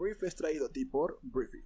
Brief es traído a ti por Briefy.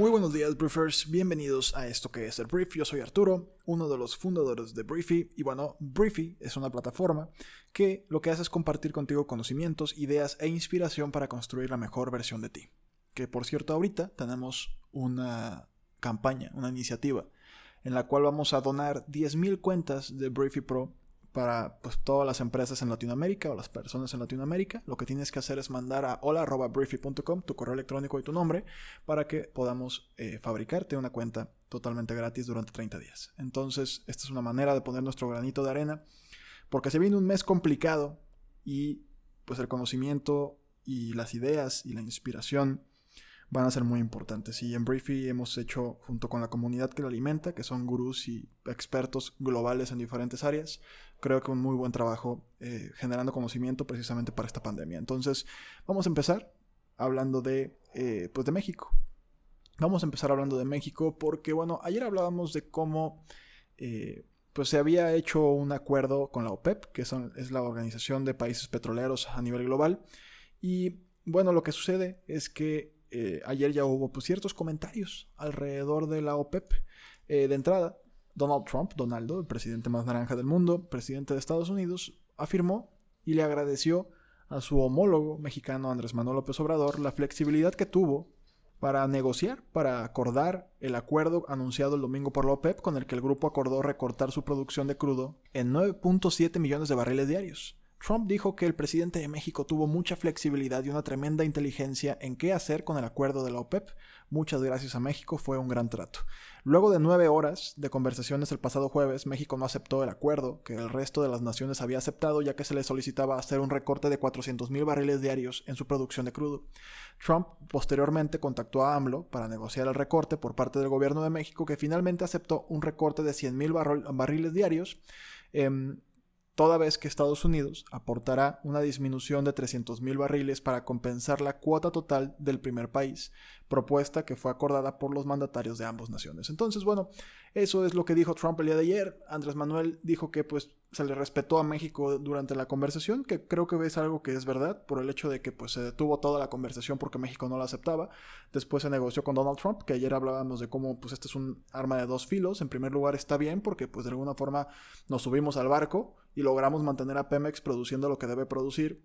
Muy buenos días, Briefers. Bienvenidos a esto que es el Brief. Yo soy Arturo, uno de los fundadores de Briefy. Y bueno, Briefy es una plataforma que lo que hace es compartir contigo conocimientos, ideas e inspiración para construir la mejor versión de ti. Que por cierto, ahorita tenemos una campaña, una iniciativa, en la cual vamos a donar 10.000 cuentas de Briefy Pro para pues, todas las empresas en Latinoamérica o las personas en Latinoamérica. Lo que tienes que hacer es mandar a hola.briefy.com tu correo electrónico y tu nombre para que podamos eh, fabricarte una cuenta totalmente gratis durante 30 días. Entonces, esta es una manera de poner nuestro granito de arena porque se viene un mes complicado y pues el conocimiento y las ideas y la inspiración van a ser muy importantes. Y en Briefy hemos hecho, junto con la comunidad que la alimenta, que son gurús y expertos globales en diferentes áreas, creo que un muy buen trabajo eh, generando conocimiento precisamente para esta pandemia. Entonces, vamos a empezar hablando de, eh, pues de México. Vamos a empezar hablando de México porque, bueno, ayer hablábamos de cómo eh, pues se había hecho un acuerdo con la OPEP, que son, es la Organización de Países Petroleros a nivel global. Y bueno, lo que sucede es que eh, ayer ya hubo pues, ciertos comentarios alrededor de la OPEP. Eh, de entrada, Donald Trump, Donaldo, el presidente más naranja del mundo, presidente de Estados Unidos, afirmó y le agradeció a su homólogo mexicano Andrés Manuel López Obrador la flexibilidad que tuvo para negociar, para acordar el acuerdo anunciado el domingo por la OPEP con el que el grupo acordó recortar su producción de crudo en 9.7 millones de barriles diarios. Trump dijo que el presidente de México tuvo mucha flexibilidad y una tremenda inteligencia en qué hacer con el acuerdo de la OPEP. Muchas gracias a México, fue un gran trato. Luego de nueve horas de conversaciones el pasado jueves, México no aceptó el acuerdo que el resto de las naciones había aceptado ya que se le solicitaba hacer un recorte de 400.000 barriles diarios en su producción de crudo. Trump posteriormente contactó a AMLO para negociar el recorte por parte del gobierno de México que finalmente aceptó un recorte de 100.000 barriles diarios. Em, toda vez que Estados Unidos aportará una disminución de 300.000 barriles para compensar la cuota total del primer país, propuesta que fue acordada por los mandatarios de ambas naciones. Entonces, bueno, eso es lo que dijo Trump el día de ayer. Andrés Manuel dijo que pues se le respetó a México durante la conversación, que creo que es algo que es verdad, por el hecho de que pues se detuvo toda la conversación porque México no la aceptaba. Después se negoció con Donald Trump, que ayer hablábamos de cómo pues este es un arma de dos filos. En primer lugar está bien porque pues de alguna forma nos subimos al barco y logramos mantener a Pemex produciendo lo que debe producir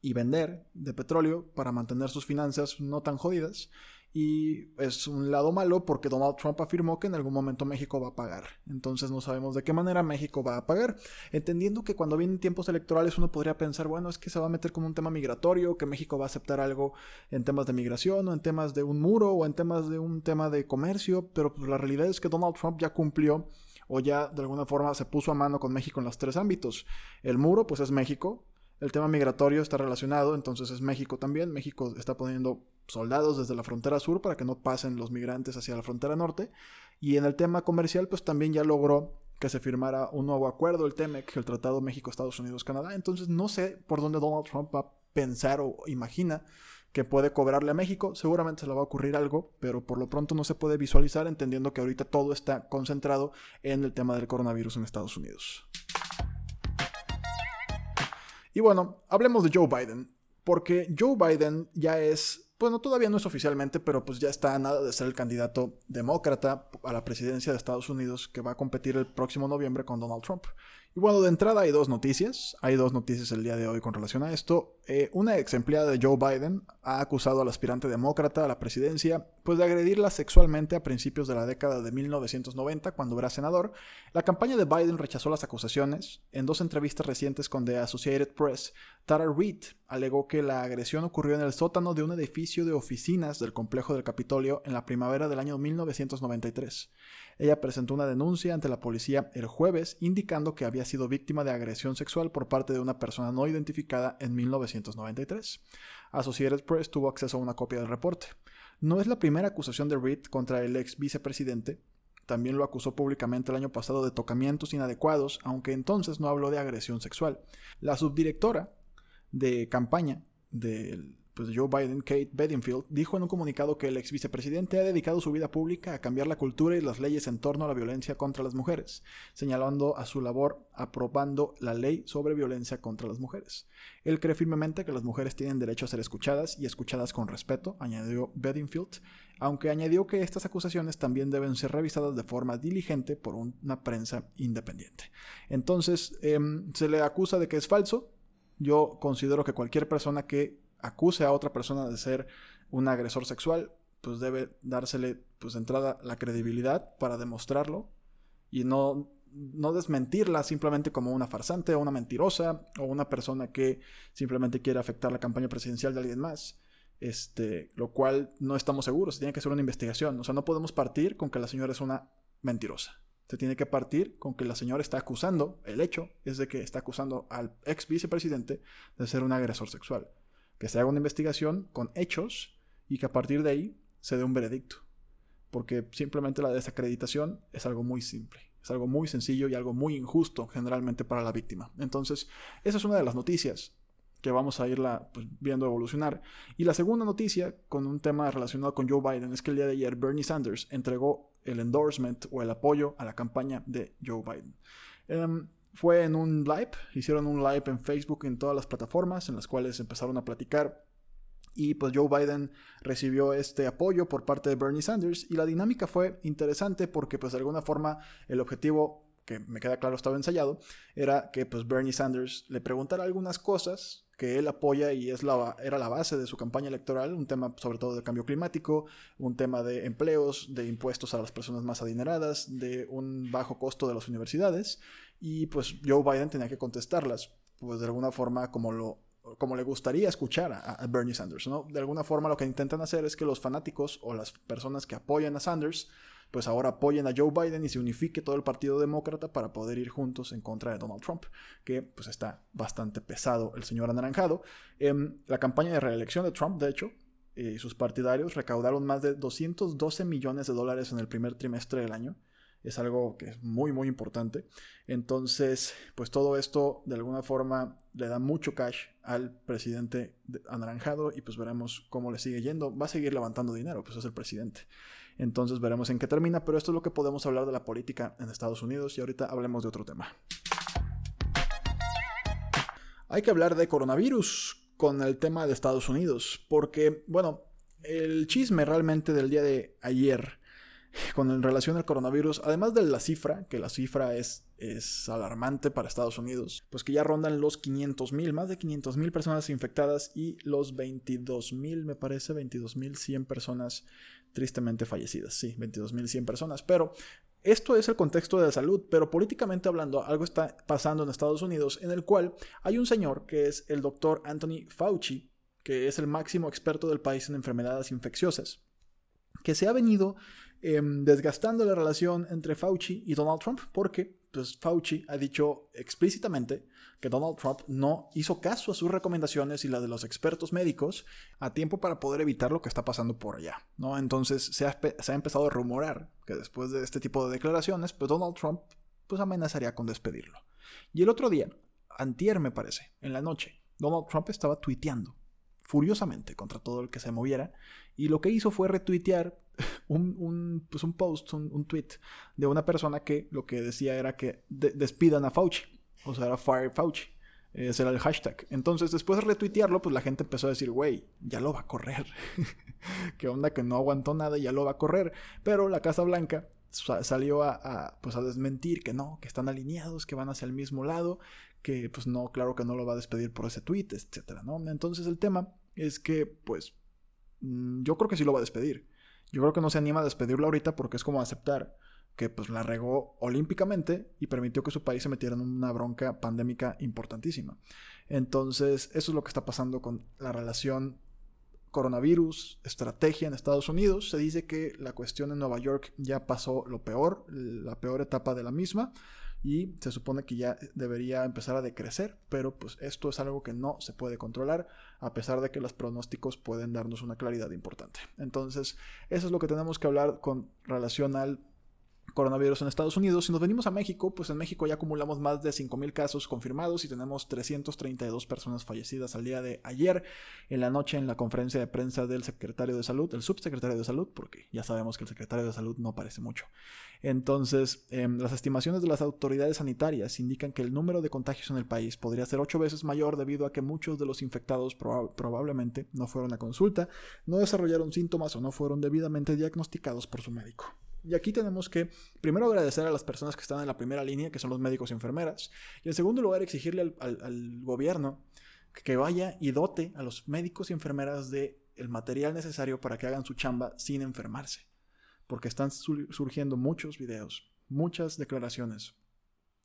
y vender de petróleo para mantener sus finanzas no tan jodidas. Y es un lado malo porque Donald Trump afirmó que en algún momento México va a pagar. Entonces no sabemos de qué manera México va a pagar. Entendiendo que cuando vienen tiempos electorales uno podría pensar, bueno, es que se va a meter como un tema migratorio, que México va a aceptar algo en temas de migración o en temas de un muro o en temas de un tema de comercio. Pero pues, la realidad es que Donald Trump ya cumplió o ya de alguna forma se puso a mano con México en los tres ámbitos. El muro pues es México, el tema migratorio está relacionado, entonces es México también. México está poniendo soldados desde la frontera sur para que no pasen los migrantes hacia la frontera norte. Y en el tema comercial, pues también ya logró que se firmara un nuevo acuerdo, el TEMEC, el Tratado México, Estados Unidos, Canadá. Entonces no sé por dónde Donald Trump va a pensar o imagina que puede cobrarle a México. Seguramente se le va a ocurrir algo, pero por lo pronto no se puede visualizar entendiendo que ahorita todo está concentrado en el tema del coronavirus en Estados Unidos. Y bueno, hablemos de Joe Biden, porque Joe Biden ya es, bueno, todavía no es oficialmente, pero pues ya está a nada de ser el candidato demócrata a la presidencia de Estados Unidos que va a competir el próximo noviembre con Donald Trump. Y bueno, de entrada hay dos noticias. Hay dos noticias el día de hoy con relación a esto. Eh, una ex empleada de Joe Biden ha acusado al aspirante demócrata a la presidencia pues de agredirla sexualmente a principios de la década de 1990 cuando era senador. La campaña de Biden rechazó las acusaciones. En dos entrevistas recientes con The Associated Press, Tara Reid alegó que la agresión ocurrió en el sótano de un edificio de oficinas del complejo del Capitolio en la primavera del año 1993. Ella presentó una denuncia ante la policía el jueves indicando que había sido víctima de agresión sexual por parte de una persona no identificada en 1993. Associated Press tuvo acceso a una copia del reporte. No es la primera acusación de Reed contra el ex vicepresidente. También lo acusó públicamente el año pasado de tocamientos inadecuados, aunque entonces no habló de agresión sexual. La subdirectora de campaña del pues Joe Biden, Kate Bedingfield, dijo en un comunicado que el ex vicepresidente ha dedicado su vida pública a cambiar la cultura y las leyes en torno a la violencia contra las mujeres, señalando a su labor aprobando la ley sobre violencia contra las mujeres. Él cree firmemente que las mujeres tienen derecho a ser escuchadas y escuchadas con respeto, añadió Bedingfield, aunque añadió que estas acusaciones también deben ser revisadas de forma diligente por una prensa independiente. Entonces, em, se le acusa de que es falso. Yo considero que cualquier persona que acuse a otra persona de ser un agresor sexual, pues debe dársele pues entrada la credibilidad para demostrarlo y no, no desmentirla simplemente como una farsante o una mentirosa o una persona que simplemente quiere afectar la campaña presidencial de alguien más. Este, lo cual no estamos seguros, se tiene que hacer una investigación. O sea, no podemos partir con que la señora es una mentirosa. Se tiene que partir con que la señora está acusando, el hecho es de que está acusando al ex vicepresidente de ser un agresor sexual que se haga una investigación con hechos y que a partir de ahí se dé un veredicto. Porque simplemente la desacreditación es algo muy simple, es algo muy sencillo y algo muy injusto generalmente para la víctima. Entonces, esa es una de las noticias que vamos a irla pues, viendo evolucionar. Y la segunda noticia con un tema relacionado con Joe Biden es que el día de ayer Bernie Sanders entregó el endorsement o el apoyo a la campaña de Joe Biden. Em, fue en un live, hicieron un live en Facebook en todas las plataformas en las cuales empezaron a platicar. Y pues Joe Biden recibió este apoyo por parte de Bernie Sanders y la dinámica fue interesante porque pues de alguna forma el objetivo que me queda claro estaba ensayado era que pues Bernie Sanders le preguntara algunas cosas que él apoya y es la, era la base de su campaña electoral, un tema sobre todo de cambio climático, un tema de empleos, de impuestos a las personas más adineradas, de un bajo costo de las universidades, y pues Joe Biden tenía que contestarlas, pues de alguna forma como lo como le gustaría escuchar a, Bernie Sanders, ¿no? De alguna forma lo que intentan hacer es que los fanáticos o las personas que apoyan a Sanders pues ahora apoyen a Joe Biden y se unifique todo el Partido Demócrata para poder ir juntos en contra de Donald Trump, que pues está bastante pesado el señor anaranjado. Em, la campaña de reelección de Trump, de hecho, y sus partidarios recaudaron más de 212 millones de dólares en el primer trimestre del año. Es algo que es muy, muy importante. Entonces, pues todo esto de alguna forma le da mucho cash al presidente anaranjado y pues veremos cómo le sigue yendo. Va a seguir levantando dinero, pues es el presidente. Entonces veremos en qué termina, pero esto es lo que podemos hablar de la política en Estados Unidos y ahorita hablemos de otro tema. Hay que hablar de coronavirus con el tema de Estados Unidos, porque, bueno, el chisme realmente del día de ayer con relación al coronavirus, además de la cifra, que la cifra es, es alarmante para Estados Unidos, pues que ya rondan los 500 mil, más de 500 mil personas infectadas y los 22 mil, me parece, 22 mil 100 personas tristemente fallecidas, sí, 22 mil 100 personas, pero esto es el contexto de la salud, pero políticamente hablando, algo está pasando en Estados Unidos en el cual hay un señor que es el doctor Anthony Fauci, que es el máximo experto del país en enfermedades infecciosas, que se ha venido Em, desgastando la relación entre Fauci y Donald Trump, porque pues, Fauci ha dicho explícitamente que Donald Trump no hizo caso a sus recomendaciones y las de los expertos médicos a tiempo para poder evitar lo que está pasando por allá. ¿no? Entonces se ha, empezado a rumorar que después de este tipo de declaraciones, pues Donald Trump pues, amenazaría con despedirlo. Y el otro día, antier me parece, en la noche, Donald Trump estaba tuiteando furiosamente contra todo el que se moviera y lo que hizo fue retuitear un, pues un post, un, tweet de una persona que lo que decía era que despidan a Fauci, o sea, era Fire Fauci. Ese era el hashtag. Entonces, después de retuitearlo, pues la gente empezó a decir, güey, ya lo va a correr. Qué onda que no aguantó nada y ya lo va a correr. Pero la Casa Blanca salió a, pues a desmentir que no, que están alineados, que van hacia el mismo lado, que pues no, claro que no lo va a despedir por ese tweet, etcétera, ¿no? Entonces el tema es que, pues, mm, yo creo que sí lo va a despedir. Yo creo que no se anima a despedirlo ahorita porque es como aceptar que pues la regó olímpicamente y permitió que su país se metiera en una bronca pandémica importantísima. Entonces, eso es lo que está pasando con la relación coronavirus, estrategia en Estados Unidos. Se dice que la cuestión en Nueva York ya pasó lo peor, la peor etapa de la misma y se supone que ya debería empezar a decrecer, pero pues esto es algo que no se puede controlar a pesar de que los pronósticos pueden darnos una claridad importante. Entonces, eso es lo que tenemos que hablar con relación al coronavirus en Estados Unidos. Si nos venimos a México, pues en México ya acumulamos más de 5.000 casos confirmados y tenemos 332 personas fallecidas al día de ayer, en la noche en la conferencia de prensa del secretario de salud, el subsecretario de salud, porque ya sabemos que el secretario de salud no aparece mucho. Entonces, em, las estimaciones de las autoridades sanitarias indican que el número de contagios en el país podría ser ocho veces mayor debido a que muchos de los infectados probablemente no fueron a consulta, no desarrollaron síntomas o no fueron debidamente diagnosticados por su médico. Y aquí tenemos que primero agradecer a las personas que están en la primera línea, que son los médicos y enfermeras, y en segundo lugar exigirle al, gobierno que vaya y dote a los médicos y enfermeras de el material necesario para que hagan su chamba sin enfermarse. Porque están surgiendo muchos videos, muchas declaraciones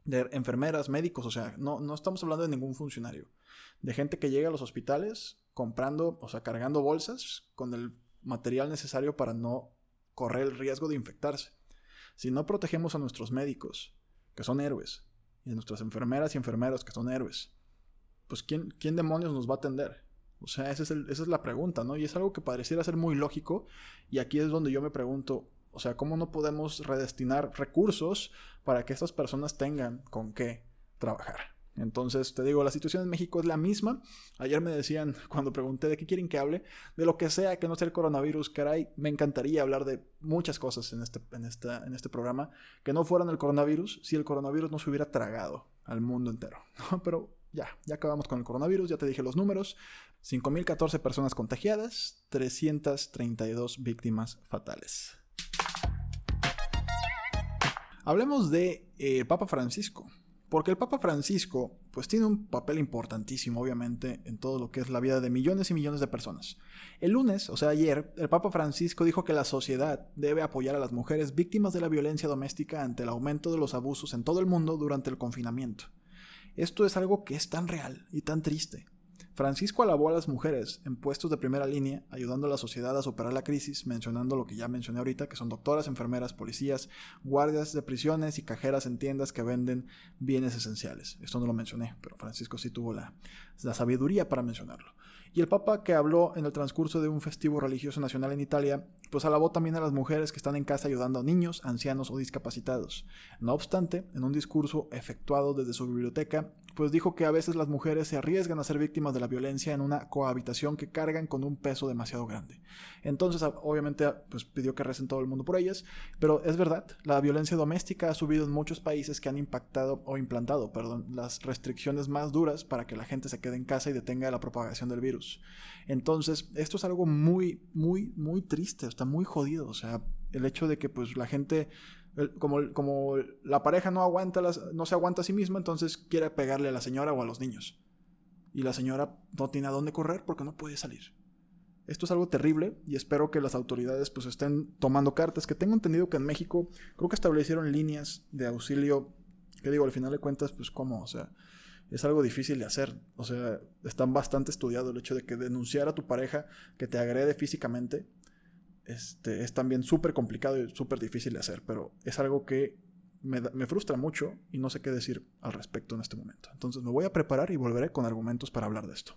de enfermeras, médicos, o sea, no, no estamos hablando de ningún funcionario, de gente que llega a los hospitales comprando, o sea, cargando bolsas con el material necesario para no correr el riesgo de infectarse. Si no protegemos a nuestros médicos, que son héroes, y a nuestras enfermeras y enfermeros, que son héroes, pues ¿quién, quién demonios nos va a atender? O sea, esa es, esa es la pregunta, ¿no? Y es algo que pareciera ser muy lógico, y aquí es donde yo me pregunto, o sea, ¿cómo no podemos redestinar recursos para que estas personas tengan con qué trabajar? Entonces, te digo, la situación en México es la misma. Ayer me decían, cuando pregunté de qué quieren que hable, de lo que sea que no sea el coronavirus, caray, me encantaría hablar de muchas cosas en este, en en este programa que no fueran el coronavirus si el coronavirus no se hubiera tragado al mundo entero. Pero ya, ya acabamos con el coronavirus, ya te dije los números. 5.014 personas contagiadas, 332 víctimas fatales. Hablemos de eh, Papa Francisco. Porque el Papa Francisco, pues tiene un papel importantísimo, obviamente, en todo lo que es la vida de millones y millones de personas. El lunes, o sea, ayer, el Papa Francisco dijo que la sociedad debe apoyar a las mujeres víctimas de la violencia doméstica ante el aumento de los abusos en todo el mundo durante el confinamiento. Esto es algo que es tan real y tan triste. Francisco alabó a las mujeres en puestos de primera línea, ayudando a la sociedad a superar la crisis, mencionando lo que ya mencioné ahorita, que son doctoras, enfermeras, policías, guardias de prisiones y cajeras en tiendas que venden bienes esenciales. Esto no lo mencioné, pero Francisco sí tuvo la, la sabiduría para mencionarlo. Y el Papa que habló en el transcurso de un festivo religioso nacional en Italia, pues alabó también a las mujeres que están en casa ayudando a niños, ancianos o discapacitados. No obstante, en un discurso efectuado desde su biblioteca, pues dijo que a veces las mujeres se arriesgan a ser víctimas de la violencia en una cohabitación que cargan con un peso demasiado grande. Entonces, obviamente, pues pidió que recen todo el mundo por ellas, pero es verdad, la violencia doméstica ha subido en muchos países que han impactado o implantado, las restricciones más duras para que la gente se quede en casa y detenga la propagación del virus. Entonces, esto es algo muy, muy, muy triste, está muy jodido, o sea, el hecho de que pues la gente como, como la pareja no, aguanta no se aguanta a sí misma, entonces quiere pegarle a la señora o a los niños. Y la señora no tiene a dónde correr porque no puede salir. Esto es algo terrible y espero que las autoridades pues estén tomando cartas. Que tengo entendido que en México creo que establecieron líneas de auxilio. Que digo, al final de cuentas, pues cómo, o sea, es algo difícil de hacer. O sea, están bastante estudiado el hecho de que denunciar a tu pareja que te agrede físicamente este, es también súper complicado y súper difícil de hacer, pero es algo que me, me, frustra mucho y no sé qué decir al respecto en este momento. Entonces me voy a preparar y volveré con argumentos para hablar de esto.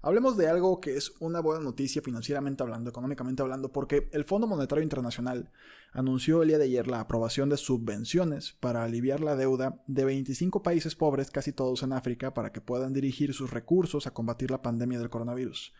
Hablemos de algo que es una buena noticia financieramente hablando, económicamente hablando, porque el Fondo Monetario Internacional anunció el día de ayer la aprobación de subvenciones para aliviar la deuda de 25 países pobres, casi todos en África, para que puedan dirigir sus recursos a combatir la pandemia del coronavirus.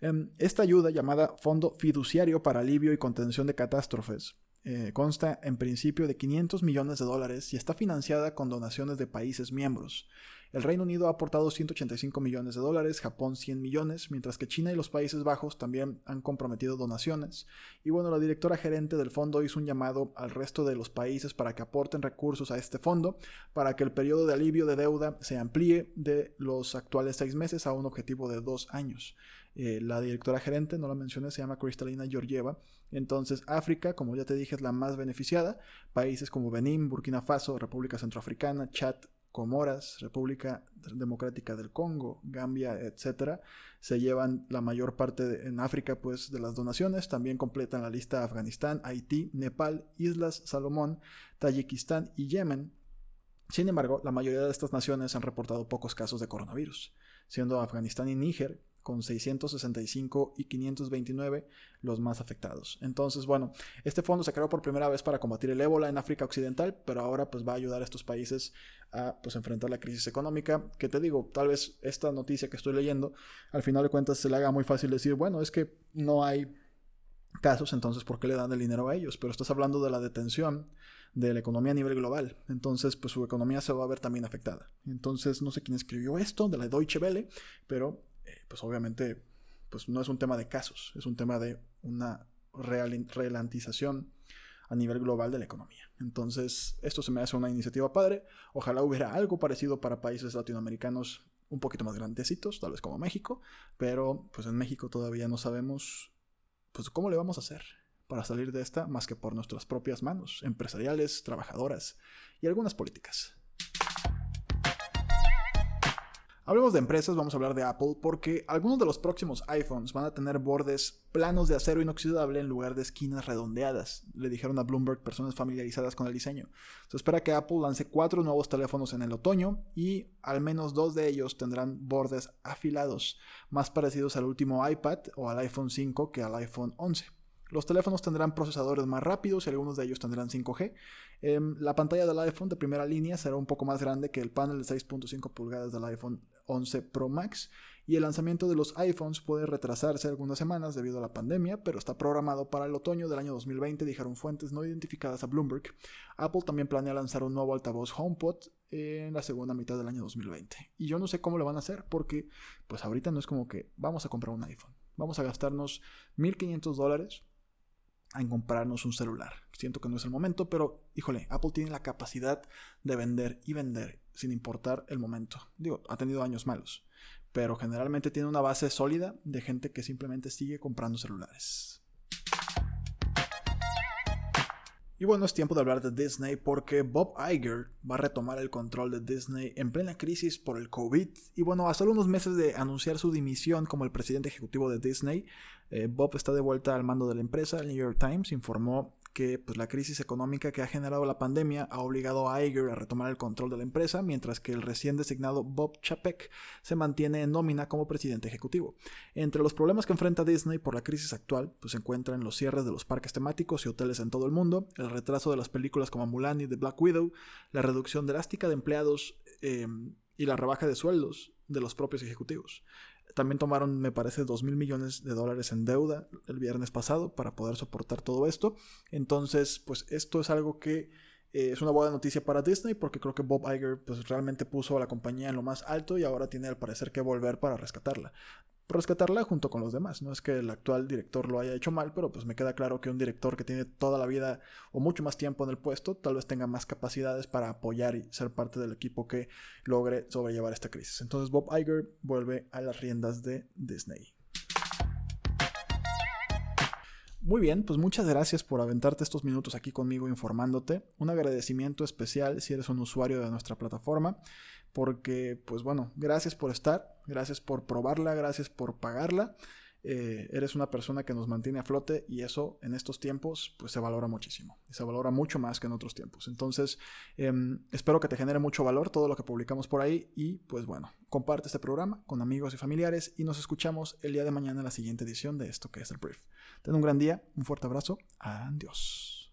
Em, esta ayuda, llamada Fondo Fiduciario para Alivio y Contención de Catástrofes, eh, consta en principio de 500 millones de dólares y está financiada con donaciones de países miembros. El Reino Unido ha aportado 185 millones de dólares, Japón 100 millones, mientras que China y los Países Bajos también han comprometido donaciones. Y bueno, la directora gerente del fondo hizo un llamado al resto de los países para que aporten recursos a este fondo, para que el periodo de alivio de deuda se amplíe de los actuales seis meses a un objetivo de dos años. Eh, la directora gerente, no la mencioné, se llama Cristalina Georgieva. Entonces, África, como ya te dije, es la más beneficiada. Países como Benín, Burkina Faso, República Centroafricana, Chad, Comoras, República Democrática del Congo, Gambia, etcétera, se llevan la mayor parte en África pues de las donaciones, también completan la lista Afganistán, Haití, Nepal, Islas Salomón, Tayikistán y Yemen. Sin embargo, la mayoría de estas naciones han reportado pocos casos de coronavirus, siendo Afganistán y Níger con 665 y 529 los más afectados. Entonces, bueno, este fondo se creó por primera vez para combatir el ébola en África Occidental, pero ahora pues va a ayudar a estos países a pues enfrentar la crisis económica, que te digo, tal vez esta noticia que estoy leyendo, al final de cuentas se le haga muy fácil decir, bueno, es que no hay casos, entonces ¿por qué le dan el dinero a ellos? Pero estás hablando de la detención de la economía a nivel global. Entonces, pues su economía se va a ver también afectada. Entonces, no sé quién escribió esto, de la Deutsche Welle, pero pues obviamente pues no es un tema de casos, es un tema de una relantización a nivel global de la economía. Entonces, esto se me hace una iniciativa padre. Ojalá hubiera algo parecido para países latinoamericanos un poquito más grandecitos, tal vez como México, pero pues en México todavía no sabemos pues cómo le vamos a hacer para salir de esta más que por nuestras propias manos, empresariales, trabajadoras y algunas políticas. Hablemos de empresas, vamos a hablar de Apple, porque algunos de los próximos iPhones van a tener bordes planos de acero inoxidable en lugar de esquinas redondeadas, le dijeron a Bloomberg personas familiarizadas con el diseño. Se espera que Apple lance cuatro nuevos teléfonos en el otoño y al menos dos de ellos tendrán bordes afilados, más parecidos al último iPad o al iPhone 5 que al iPhone 11. Los teléfonos tendrán procesadores más rápidos y algunos de ellos tendrán 5G. Em, la pantalla del iPhone de primera línea será un poco más grande que el panel de 6.5 pulgadas del iPhone 11 Pro Max y el lanzamiento de los iPhones puede retrasarse algunas semanas debido a la pandemia, pero está programado para el otoño del año 2020, dijeron fuentes no identificadas a Bloomberg. Apple también planea lanzar un nuevo altavoz HomePod en la segunda mitad del año 2020. Y yo no sé cómo lo van a hacer porque pues ahorita no es como que vamos a comprar un iPhone. Vamos a gastarnos 1.500 dólares en comprarnos un celular. Siento que no es el momento, pero híjole, Apple tiene la capacidad de vender y vender sin importar el momento. Digo, ha tenido años malos, pero generalmente tiene una base sólida de gente que simplemente sigue comprando celulares. Y bueno, es tiempo de hablar de Disney porque Bob Iger va a retomar el control de Disney en plena crisis por el COVID. Y bueno, a solo unos meses de anunciar su dimisión como el presidente ejecutivo de Disney, eh, Bob está de vuelta al mando de la empresa. El New York Times informó que pues, la crisis económica que ha generado la pandemia ha obligado a Iger a retomar el control de la empresa, mientras que el recién designado Bob Chapek se mantiene en nómina como presidente ejecutivo. Entre los problemas que enfrenta Disney por la crisis actual, pues se encuentran los cierres de los parques temáticos y hoteles en todo el mundo, el retraso de las películas como Mulan y The Black Widow, la reducción drástica de empleados em, y la rebaja de sueldos de los propios ejecutivos. También tomaron, me parece, 2 mil millones de dólares en deuda el viernes pasado para poder soportar todo esto. Entonces, pues esto es algo que eh, es una buena noticia para Disney porque creo que Bob Iger pues, realmente puso a la compañía en lo más alto y ahora tiene al parecer que volver para rescatarla rescatarla junto con los demás. No es que el actual director lo haya hecho mal, pero pues me queda claro que un director que tiene toda la vida o mucho más tiempo en el puesto, tal vez tenga más capacidades para apoyar y ser parte del equipo que logre sobrellevar esta crisis. Entonces Bob Iger vuelve a las riendas de Disney. Muy bien, pues muchas gracias por aventarte estos minutos aquí conmigo informándote. Un agradecimiento especial si eres un usuario de nuestra plataforma, porque pues bueno, gracias por estar, gracias por probarla, gracias por pagarla. Eh, eres una persona que nos mantiene a flote y eso en estos tiempos pues se valora muchísimo y se valora mucho más que en otros tiempos. Entonces em, espero que te genere mucho valor todo lo que publicamos por ahí y pues bueno comparte este programa con amigos y familiares y nos escuchamos el día de mañana en la siguiente edición de esto que es el brief. Ten un gran día un fuerte abrazo adiós